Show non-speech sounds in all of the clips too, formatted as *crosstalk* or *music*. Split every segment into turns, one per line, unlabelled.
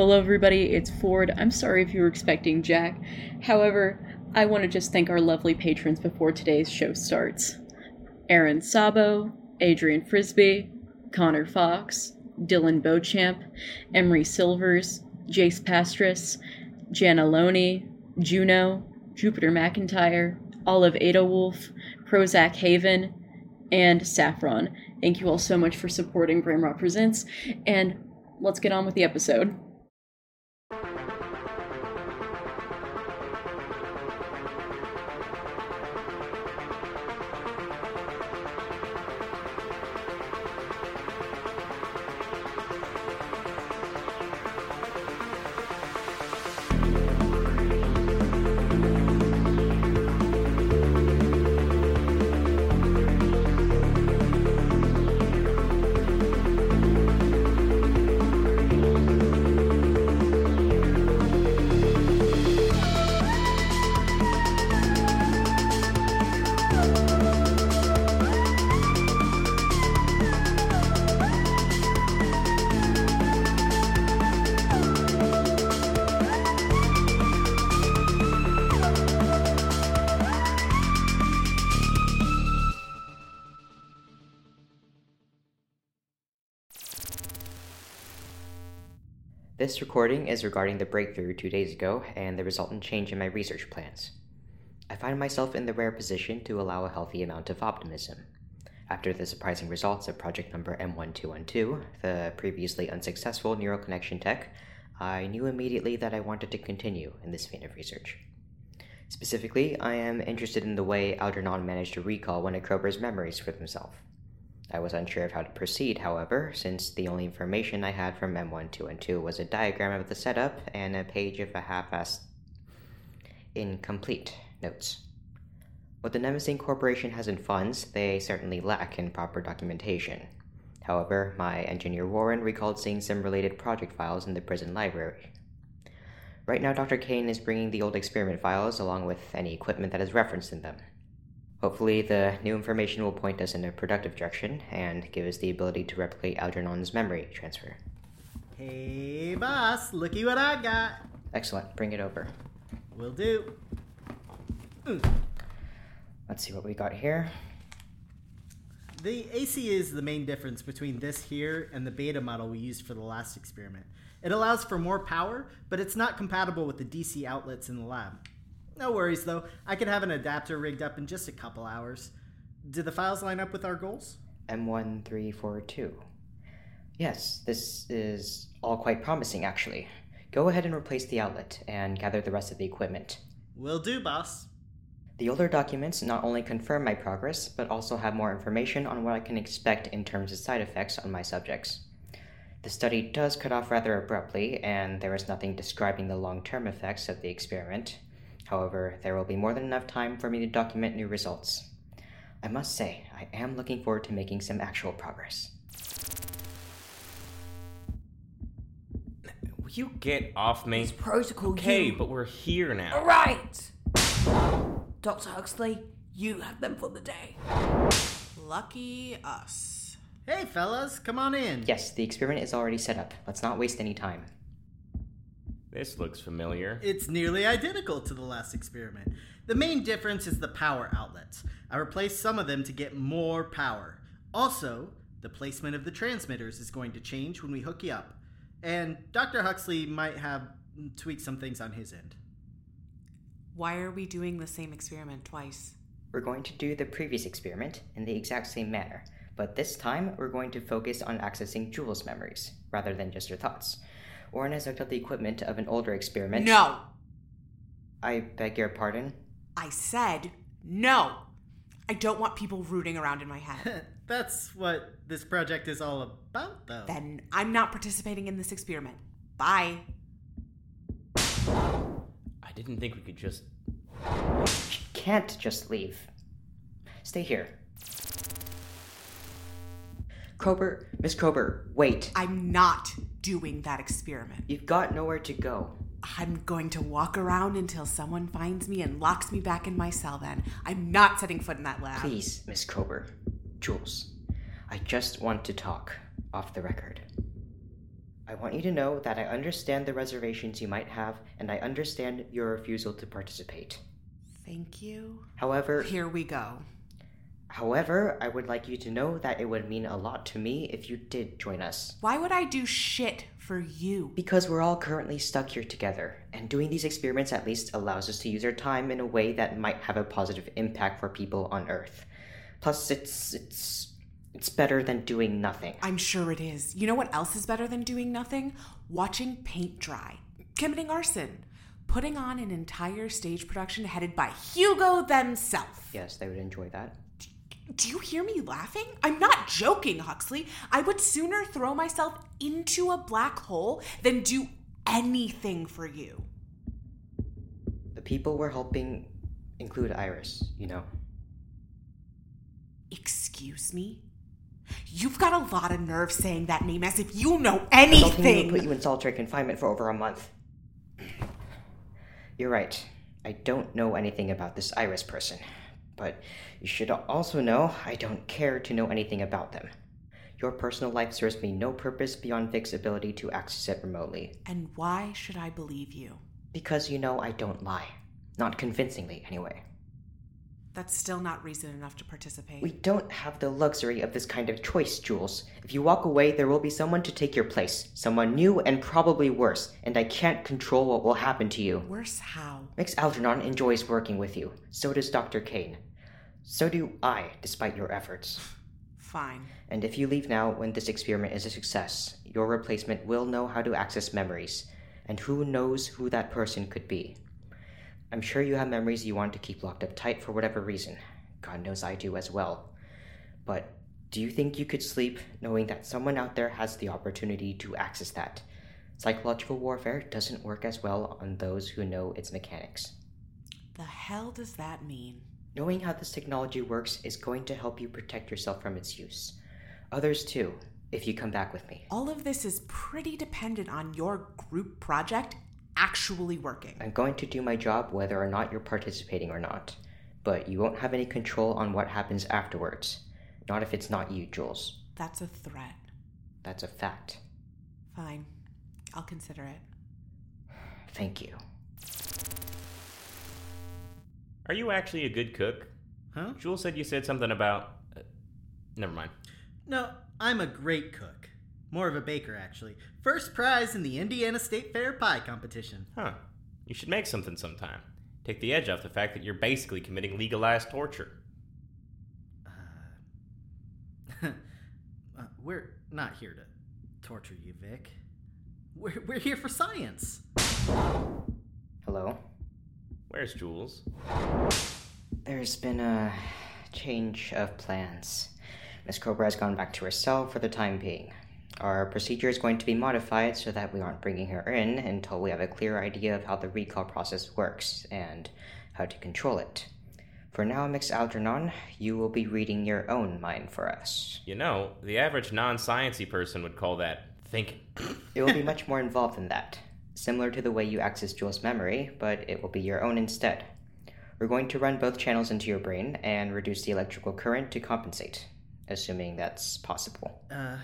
Hello, everybody. It's Ford. I'm sorry if you were expecting Jack. However, I want to just thank our lovely patrons before today's show starts Aaron Sabo, Adrian Frisbee, Connor Fox, Dylan Beauchamp, Emery Silvers, Jace Pastris, Jana Juno, Jupiter McIntyre, Olive Ada Wolf, Prozac Haven, and Saffron. Thank you all so much for supporting Brainrot Presents, and let's get on with the episode.
This recording is regarding the breakthrough two days ago and the resultant change in my research plans. I find myself in the rare position to allow a healthy amount of optimism. After the surprising results of project number M1212, the previously unsuccessful neural connection tech, I knew immediately that I wanted to continue in this vein of research. Specifically, I am interested in the way Algernon managed to recall one of Krober's memories for himself. I was unsure of how to proceed, however, since the only information I had from M1212 was a diagram of the setup and a page of a half-assed incomplete notes. What the Nemesis Corporation has in funds, they certainly lack in proper documentation. However, my engineer Warren recalled seeing some related project files in the prison library. Right now, Dr. Kane is bringing the old experiment files along with any equipment that is referenced in them. Hopefully, the new information will point us in a productive direction and give us the ability to replicate Algernon's memory transfer.
Hey, boss, looky what I got.
Excellent, bring it over.
Will do. Mm.
Let's see what we got here.
The AC is the main difference between this here and the beta model we used for the last experiment. It allows for more power, but it's not compatible with the DC outlets in the lab. No worries though, I can have an adapter rigged up in just a couple hours. Do the files line up with our goals?
M1342. Yes, this is all quite promising actually. Go ahead and replace the outlet and gather the rest of the equipment.
Will do, boss.
The older documents not only confirm my progress, but also have more information on what I can expect in terms of side effects on my subjects. The study does cut off rather abruptly, and there is nothing describing the long term effects of the experiment. However, there will be more than enough time for me to document new results. I must say, I am looking forward to making some actual progress.
Will you get off me?
It's protocol.
Okay,
you...
but we're here now.
All right. Dr. Huxley, you have them for the day.
Lucky us.
Hey, fellas, come on in.
Yes, the experiment is already set up. Let's not waste any time.
This looks familiar.
It's nearly identical to the last experiment. The main difference is the power outlets. I replaced some of them to get more power. Also, the placement of the transmitters is going to change when we hook you up. And Dr. Huxley might have tweaked some things on his end.
Why are we doing the same experiment twice?
We're going to do the previous experiment in the exact same manner, but this time we're going to focus on accessing Jules' memories rather than just her thoughts. Warren has hooked up the equipment of an older experiment.
No!
I beg your pardon?
I said no! I don't want people rooting around in my head. *laughs*
That's what this project is all about, though.
then I'm not participating in this experiment. Bye.
I didn't think we could just.
She can't just leave. Stay here. Krober, Miss Krober, wait.
I'm not doing that experiment.
You've got nowhere to go.
I'm going to walk around until someone finds me and locks me back in my cell then. I'm not setting foot in that lab.
Please, Miss Krober. Jules, I just want to talk off the record. I want you to know that I understand the reservations you might have, and I understand your refusal to participate.
Thank you.
However,
Here we go.
However, I would like you to know that it would mean a lot to me if you did join us.
Why would I do shit for you?
Because we're all currently stuck here together, and doing these experiments at least allows us to use our time in a way that might have a positive impact for people on Earth. Plus, it's it's it's better than doing nothing.
I'm sure it is. You know what else is better than doing nothing? Watching paint dry, committing arson, putting on an entire stage production headed by Hugo themselves.
Yes, they would enjoy that.
Do you hear me laughing? I'm not joking, Huxley. I would sooner throw myself into a black hole than do anything for you.
The people we're helping include Iris, you know.
Excuse me? You've got a lot of nerve saying that name as if you know anything.
put you in solitary confinement for over a month. You're right. I don't know anything about this Iris person, but you should also know I don't care to know anything about them. Your personal life serves me no purpose beyond Vic's ability to access it remotely.
And why should I believe you?
Because you know I don't lie. Not convincingly, anyway.
That's still not reason enough to participate.
We don't have the luxury of this kind of choice, Jules. If you walk away, there will be someone to take your place. Someone new and probably worse, and I can't control what will happen to you.
Worse how?
Mix Algernon enjoys working with you. So does Dr. Kane. So do I, despite your efforts.
Fine.
And if you leave now when this experiment is a success, your replacement will know how to access memories. And who knows who that person could be. I'm sure you have memories you want to keep locked up tight for whatever reason. God knows I do as well. But do you think you could sleep knowing that someone out there has the opportunity to access that? Psychological warfare doesn't work as well on those who know its mechanics.
The hell does that mean?
Knowing how this technology works is going to help you protect yourself from its use. Others too, if you come back with me.
All of this is pretty dependent on your group project actually working.
I'm going to do my job whether or not you're participating or not. But you won't have any control on what happens afterwards. Not if it's not you, Jules.
That's a threat.
That's a fact.
Fine. I'll consider it.
Thank you.
Are you actually a good cook?
Huh?
Jules said you said something about. Uh, never mind.
No, I'm a great cook. More of a baker, actually. First prize in the Indiana State Fair pie competition.
Huh. You should make something sometime. Take the edge off the fact that you're basically committing legalized torture.
Uh, *laughs* we're not here to torture you, Vic. We're, we're here for science.
Hello?
Where's Jules?
There's been a change of plans. Miss Krober has gone back to her cell for the time being. Our procedure is going to be modified so that we aren't bringing her in until we have a clear idea of how the recall process works and how to control it. For now, Mix Algernon, you will be reading your own mind for us.
You know, the average non sciency person would call that thinking.
It will be much more involved than that. Similar to the way you access Jules' memory, but it will be your own instead. We're going to run both channels into your brain and reduce the electrical current to compensate, assuming that's possible.
Uh,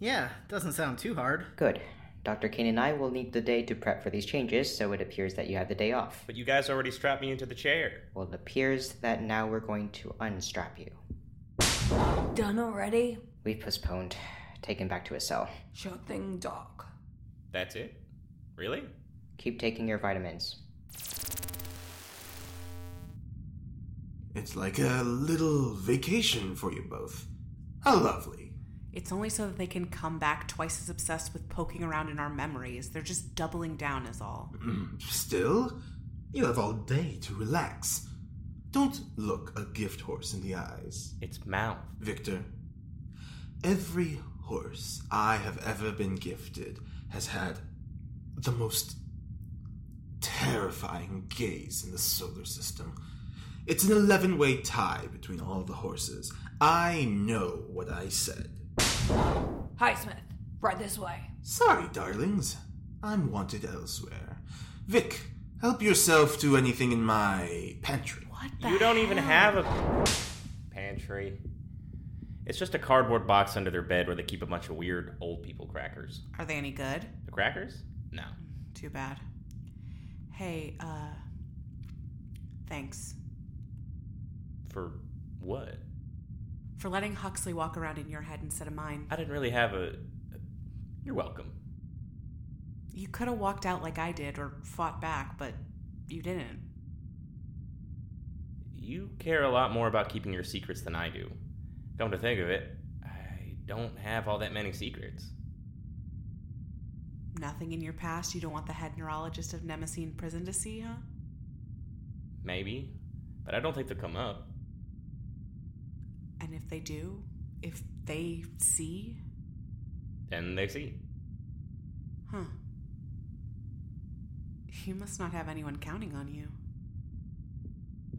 yeah, doesn't sound too hard.
Good. Dr. Kane and I will need the day to prep for these changes, so it appears that you have the day off.
But you guys already strapped me into the chair.
Well, it appears that now we're going to unstrap you.
Done already?
We've postponed, taken back to a cell.
Sure thing, Doc.
That's it? Really?
Keep taking your vitamins.
It's like a little vacation for you both. How lovely.
It's only so that they can come back twice as obsessed with poking around in our memories. They're just doubling down, is all.
Mm, still, you have all day to relax. Don't look a gift horse in the eyes.
It's mouth.
Victor, every horse I have ever been gifted has had the most terrifying gaze in the solar system. It's an 11 way tie between all the horses. I know what I said.
Highsmith. Right this way.
Sorry, darlings. I'm wanted elsewhere. Vic, help yourself to anything in my pantry.
What the
You don't even have a pantry. It's just a cardboard box under their bed where they keep a bunch of weird old people crackers.
Are they any good?
The crackers? No.
Too bad. Hey, uh. Thanks
For what?
for letting Huxley walk around in your head instead of mine.
I didn't really have a. You're welcome.
You could have walked out like I did or fought back, but you didn't.
You care a lot more about keeping your secrets than I do. Come to think of it, I don't have all that many secrets.
Nothing in your past you don't want the head neurologist of Nemesine Prison to see, huh?
Maybe, but I don't think they'll come up.
And if they do, if they see,
Then they see.
huh? You must not have anyone counting on you.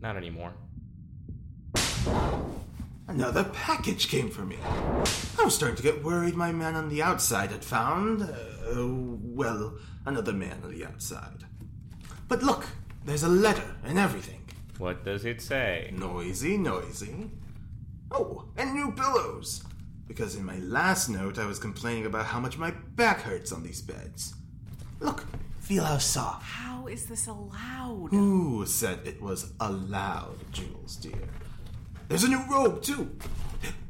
Not anymore.
Another package came for me. I was starting to get worried my man on the outside had found, uh, Oh, well, another man on the outside. But look, there's a letter and everything.
What does it say?
Noisy, noisy. Oh, and new pillows. Because in my last note, I was complaining about how much my back hurts on these beds. Look, feel how soft.
How is this allowed?
Who said it was allowed, Jules, dear? There's a new robe, too,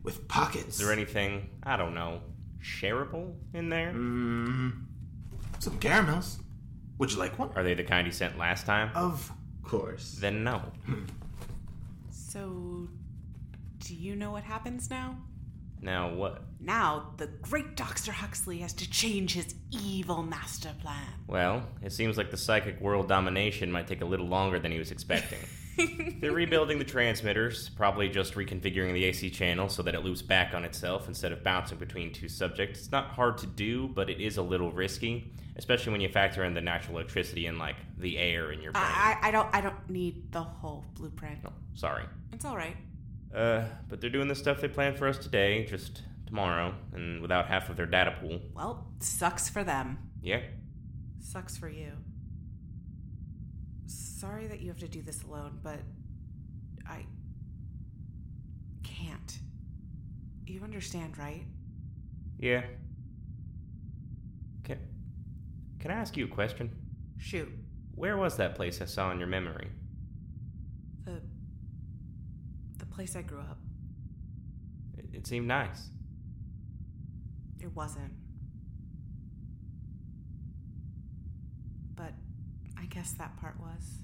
with pockets.
Is there anything, I don't know, shareable in there? Mm-hmm.
Some caramels. Would you like one?
Are they the kind you sent last time?
Of course.
Then no. *laughs*
So, do you know what happens now?
Now what?
Now, the great Dr. Huxley has to change his evil master plan.
Well, it seems like the psychic world domination might take a little longer than he was expecting. *laughs* *laughs* They're rebuilding the transmitters, probably just reconfiguring the AC channel so that it loops back on itself instead of bouncing between two subjects. It's not hard to do, but it is a little risky, especially when you factor in the natural electricity and like the air in your brain.
I, I, I don't I don't need the whole blueprint.
No, sorry.
It's all right.
Uh, but they're doing the stuff they planned for us today, just tomorrow, and without half of their data pool.
Well, sucks for them.
Yeah.
Sucks for you. Sorry that you have to do this alone, but I can't. You understand, right?
Yeah. Can Can I ask you a question?
Shoot.
Where was that place I saw in your memory?
The the place I grew up.
It, it seemed nice.
It wasn't. But I guess that part was.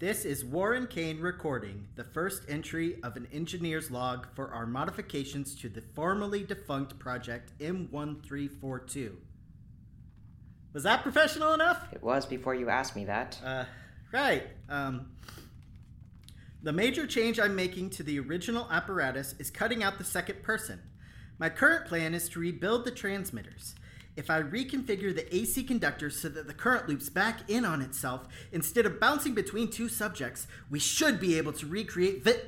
This is Warren Kane recording the first entry of an engineer's log for our modifications to the formerly defunct project M1342. Was that professional enough?
It was before you asked me that.
Uh, right. Um, the major change I'm making to the original apparatus is cutting out the second person. My current plan is to rebuild the transmitters. If I reconfigure the AC conductor so that the current loops back in on itself instead of bouncing between two subjects, we should be able to recreate the.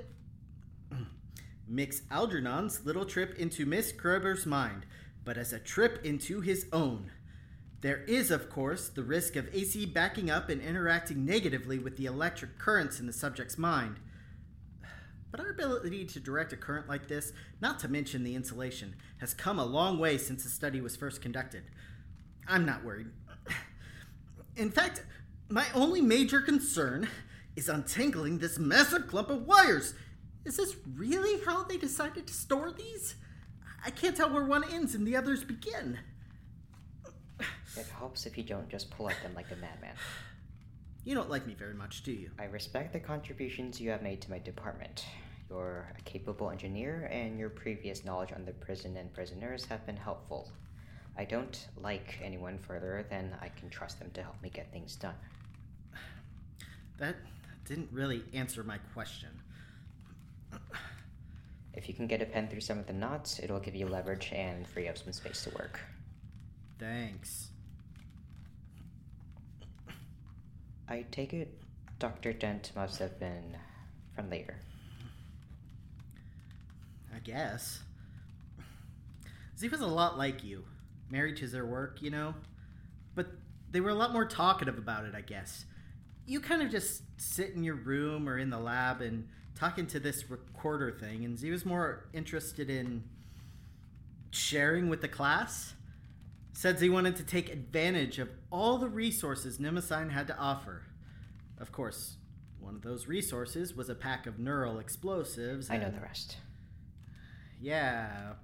Mix Algernon's little trip into Miss Krober's mind, but as a trip into his own. There is, of course, the risk of AC backing up and interacting negatively with the electric currents in the subject's mind. But our ability to direct a current like this, not to mention the insulation, has come a long way since the study was first conducted. I'm not worried. In fact, my only major concern is untangling this massive clump of wires. Is this really how they decided to store these? I can't tell where one ends and the others begin.
It helps if you don't just pull at them like a madman.
You don't like me very much, do you?
I respect the contributions you have made to my department. You're a capable engineer, and your previous knowledge on the prison and prisoners have been helpful. I don't like anyone further than I can trust them to help me get things done.
That didn't really answer my question.
If you can get a pen through some of the knots, it'll give you leverage and free up some space to work.
Thanks.
I take it Dr. Dent must have been from later.
I guess. Ziva's a lot like you. Married to their work, you know? But they were a lot more talkative about it, I guess. You kind of just sit in your room or in the lab and talking to this recorder thing, and Ziva's more interested in sharing with the class. Says he wanted to take advantage of all the resources Nemesign had to offer. Of course, one of those resources was a pack of neural explosives.
I know the rest.
Yeah.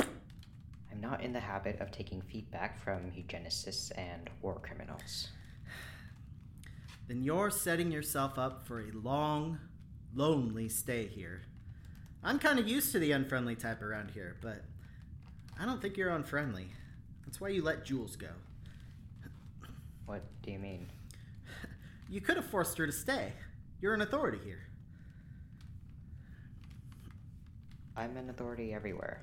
I'm not in the habit of taking feedback from eugenicists and war criminals.
Then you're setting yourself up for a long, lonely stay here. I'm kind of used to the unfriendly type around here, but I don't think you're unfriendly. That's why you let Jules go.
What do you mean?
You could have forced her to stay. You're an authority here.
I'm an authority everywhere.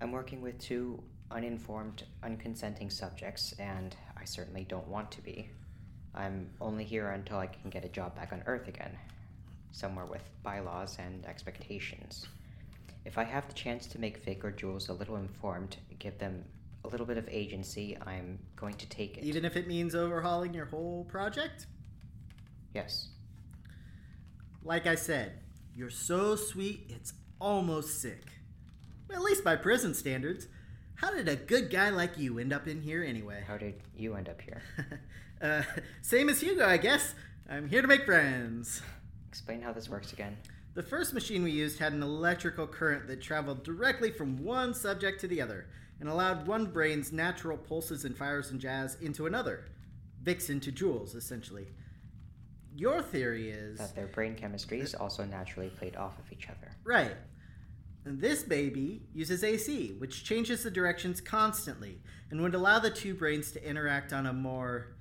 I'm working with two uninformed, unconsenting subjects, and I certainly don't want to be. I'm only here until I can get a job back on Earth again, somewhere with bylaws and expectations. If I have the chance to make Vic or Jules a little informed, give them a little bit of agency, I'm going to take it.
Even if it means overhauling your whole project?
yes.
Like I said, you're so sweet, it's almost sick. At least by prison standards. How did a good guy like you end up in here anyway?
How did you end up here? *laughs*
uh, same as Hugo, I guess. I'm here to make friends.
Explain how this works again.
The first machine we used had an electrical current that traveled directly from one subject to the other and allowed one brain's natural pulses and fires and jazz into another. Vixen to Jules, essentially. Your theory is.
That their brain chemistries also naturally played off of each other.
Right. And this baby uses AC, which changes the directions constantly and would allow the two brains to interact on a more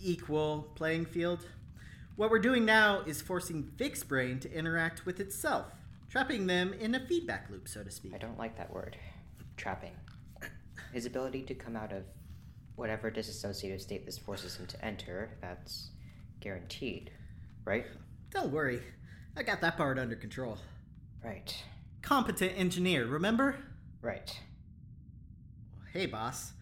equal playing field. What we're doing now is forcing Vic's brain to interact with itself, trapping them in a feedback loop, so to speak.
I don't like that word. Trapping. His ability to come out of whatever disassociative state this forces him to enter, that's guaranteed. Right?
Don't worry, I got that part under control.
Right.
Competent engineer, remember?
Right.
Hey, boss.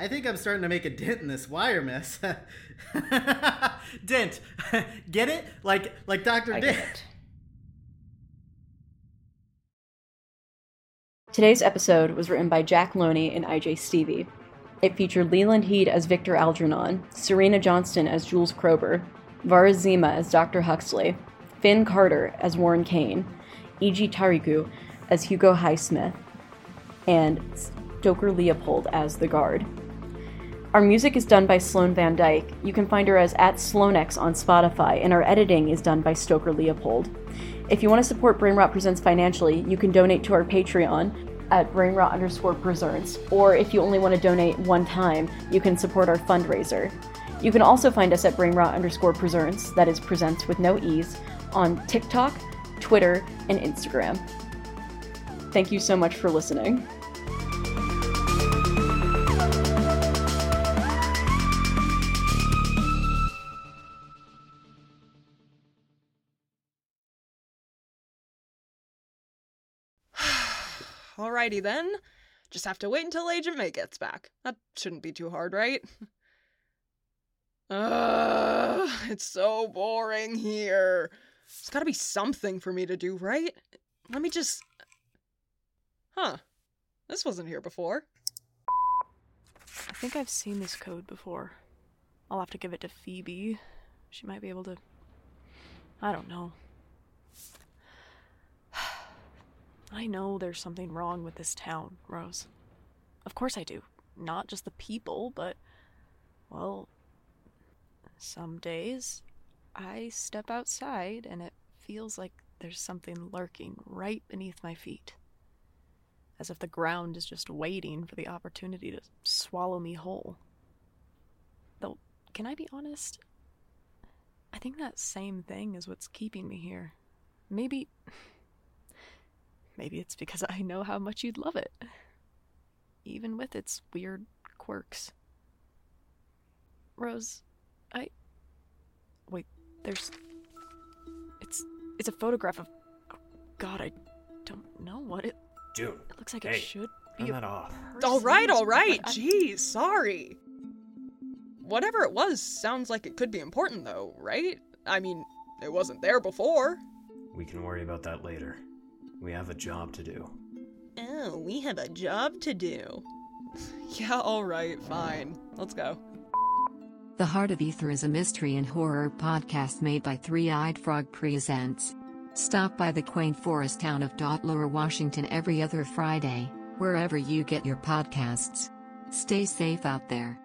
I think I'm starting to make a dent in this wire mess. *laughs* dent. *laughs* get it? Like like Dr.
I
Dent.
Today's episode was written by Jack Loney and IJ Stevie. It featured Leland Heed as Victor Algernon, Serena Johnston as Jules Krober, Vara Zima as Dr. Huxley, Finn Carter as Warren Kane, E.G. Tariku as Hugo Highsmith, and Stoker Leopold as the guard. Our music is done by Sloan Van Dyke. You can find her as at SloanX on Spotify, and our editing is done by Stoker Leopold. If you want to support Brainrot Presents financially, you can donate to our Patreon at brainrot underscore presents, or if you only want to donate one time, you can support our fundraiser. You can also find us at brainrot underscore presents, that is presents with no e's, on TikTok, Twitter, and Instagram. Thank you so much for listening.
Alrighty then. Just have to wait until Agent May gets back. That shouldn't be too hard, right? Ugh, it's so boring here. There's gotta be something for me to do, right? Let me just. Huh. This wasn't here before.
I think I've seen this code before. I'll have to give it to Phoebe. She might be able to. I don't know. I know there's something wrong with this town, Rose. Of course I do. Not just the people, but. Well. Some days I step outside and it feels like there's something lurking right beneath my feet. As if the ground is just waiting for the opportunity to swallow me whole. Though, can I be honest? I think that same thing is what's keeping me here. Maybe. Maybe it's because I know how much you'd love it. Even with its weird quirks. Rose, I. Wait, there's. It's. It's a photograph of. Oh, God, I don't know what it.
Dude,
It looks like
hey,
it should
turn
be. a
that off.
Alright,
person,
alright.
but I-
Jeez, sorry. Whatever it was sounds like it could be important, though, right? I mean, It wasn't there before.
We can worry about that later. We have a job to do.
Oh, we have a job to do. *laughs* Yeah, alright, fine. Let's go.
The Heart of Ether is a mystery and horror podcast made by Three Eyed Frog Presents. Stop by the quaint forest town of Lower Washington every other Friday, wherever you get your podcasts. Stay safe out there.